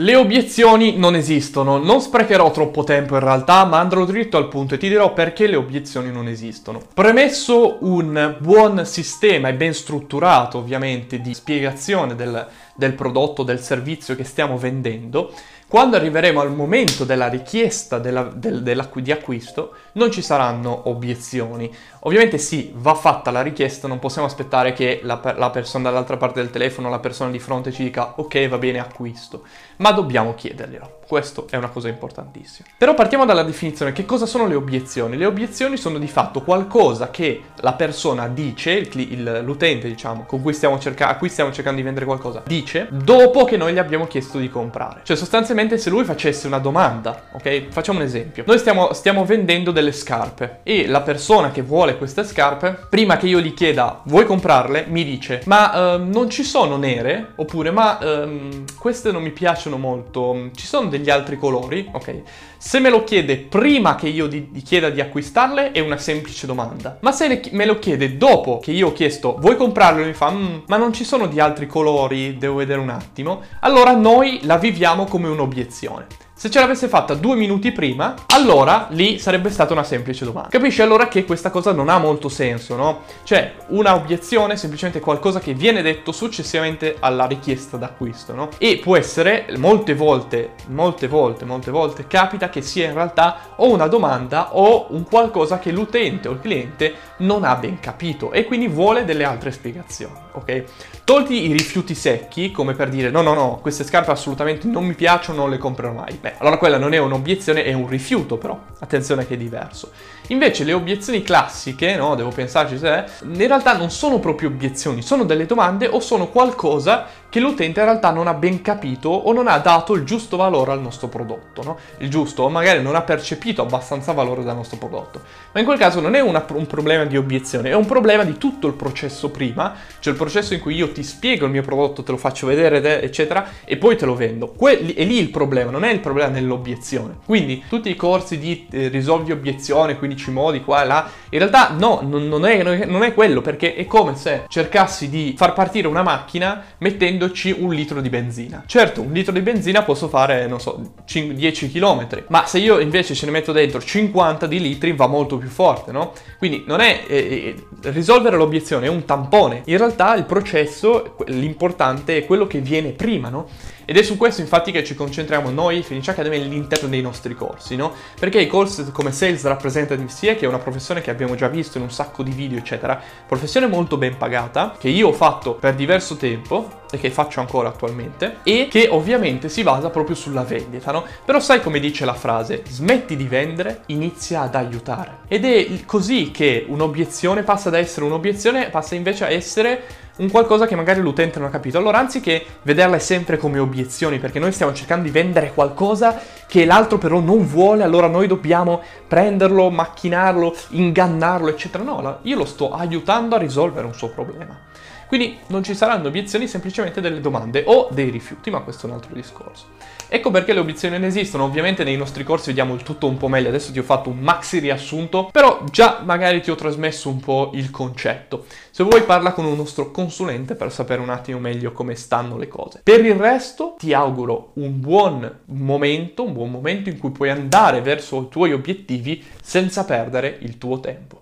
Le obiezioni non esistono, non sprecherò troppo tempo in realtà, ma andrò dritto al punto e ti dirò perché le obiezioni non esistono. Premesso un buon sistema e ben strutturato ovviamente di spiegazione del, del prodotto, del servizio che stiamo vendendo, quando arriveremo al momento della richiesta della, del, di acquisto, non ci saranno obiezioni. Ovviamente sì, va fatta la richiesta, non possiamo aspettare che la, la persona dall'altra parte del telefono, la persona di fronte ci dica ok, va bene, acquisto, ma dobbiamo chiederglielo. Questo è una cosa importantissima. Però partiamo dalla definizione. Che cosa sono le obiezioni? Le obiezioni sono di fatto qualcosa che la persona dice, il, il, l'utente diciamo, con cui stiamo cerca- a cui stiamo cercando di vendere qualcosa, dice dopo che noi gli abbiamo chiesto di comprare. Cioè sostanzialmente se lui facesse una domanda, ok? Facciamo un esempio. Noi stiamo, stiamo vendendo delle scarpe e la persona che vuole queste scarpe, prima che io gli chieda vuoi comprarle, mi dice ma uh, non ci sono nere? Oppure ma uh, queste non mi piacciono molto, ci sono degli altri colori, ok? Se me lo chiede prima che io gli chieda di acquistarle è una semplice domanda. Ma se me lo chiede dopo che io ho chiesto vuoi comprarlo e mi fa mm, ma non ci sono di altri colori, devo vedere un attimo, allora noi la viviamo come un'obiezione. Se ce l'avesse fatta due minuti prima, allora lì sarebbe stata una semplice domanda. Capisci allora che questa cosa non ha molto senso, no? Cioè, una obiezione è semplicemente qualcosa che viene detto successivamente alla richiesta d'acquisto, no? E può essere molte volte, molte volte, molte volte capita che sia in realtà o una domanda o un qualcosa che l'utente o il cliente non ha ben capito e quindi vuole delle altre spiegazioni, ok? Tolti i rifiuti secchi, come per dire no, no, no, queste scarpe assolutamente non mi piacciono, non le comprerò mai. Beh, allora quella non è un'obiezione, è un rifiuto però. Attenzione che è diverso. Invece le obiezioni classiche, no, devo pensarci se in realtà non sono proprio obiezioni, sono delle domande o sono qualcosa che l'utente in realtà non ha ben capito o non ha dato il giusto valore al nostro prodotto, no? Il giusto, o magari non ha percepito abbastanza valore dal nostro prodotto. Ma in quel caso non è una, un problema di obiezione, è un problema di tutto il processo prima, cioè il processo in cui io ti spiego il mio prodotto, te lo faccio vedere, eccetera, e poi te lo vendo. Que- è lì il problema, non è il problema nell'obiezione. Quindi tutti i corsi di eh, risolvi obiezione, 15 modi, qua e là, in realtà no, non, è, non è quello, perché è come se cercassi di far partire una macchina mettendo mettendoci un litro di benzina. Certo, un litro di benzina posso fare, non so, 5, 10 km, ma se io invece ce ne metto dentro 50 di litri va molto più forte, no? Quindi non è eh, eh, risolvere l'obiezione, è un tampone. In realtà il processo, l'importante è quello che viene prima, no? Ed è su questo infatti che ci concentriamo noi, Fenice Academy, all'interno dei nostri corsi, no? Perché i corsi come Sales Representative sia, che è una professione che abbiamo già visto in un sacco di video, eccetera, professione molto ben pagata, che io ho fatto per diverso tempo e che faccio ancora attualmente, e che ovviamente si basa proprio sulla vendita, no? Però sai come dice la frase? Smetti di vendere, inizia ad aiutare. Ed è così che un'obiezione passa da essere un'obiezione, passa invece a essere un qualcosa che magari l'utente non ha capito. Allora, anziché vederle sempre come obiezioni, perché noi stiamo cercando di vendere qualcosa che l'altro però non vuole, allora noi dobbiamo prenderlo, macchinarlo, ingannarlo, eccetera. No, io lo sto aiutando a risolvere un suo problema. Quindi non ci saranno obiezioni, semplicemente delle domande o dei rifiuti, ma questo è un altro discorso. Ecco perché le obiezioni non esistono, ovviamente nei nostri corsi vediamo il tutto un po' meglio, adesso ti ho fatto un maxi riassunto, però già magari ti ho trasmesso un po' il concetto. Se vuoi parla con un nostro consulente per sapere un attimo meglio come stanno le cose. Per il resto ti auguro un buon momento, un buon momento in cui puoi andare verso i tuoi obiettivi senza perdere il tuo tempo.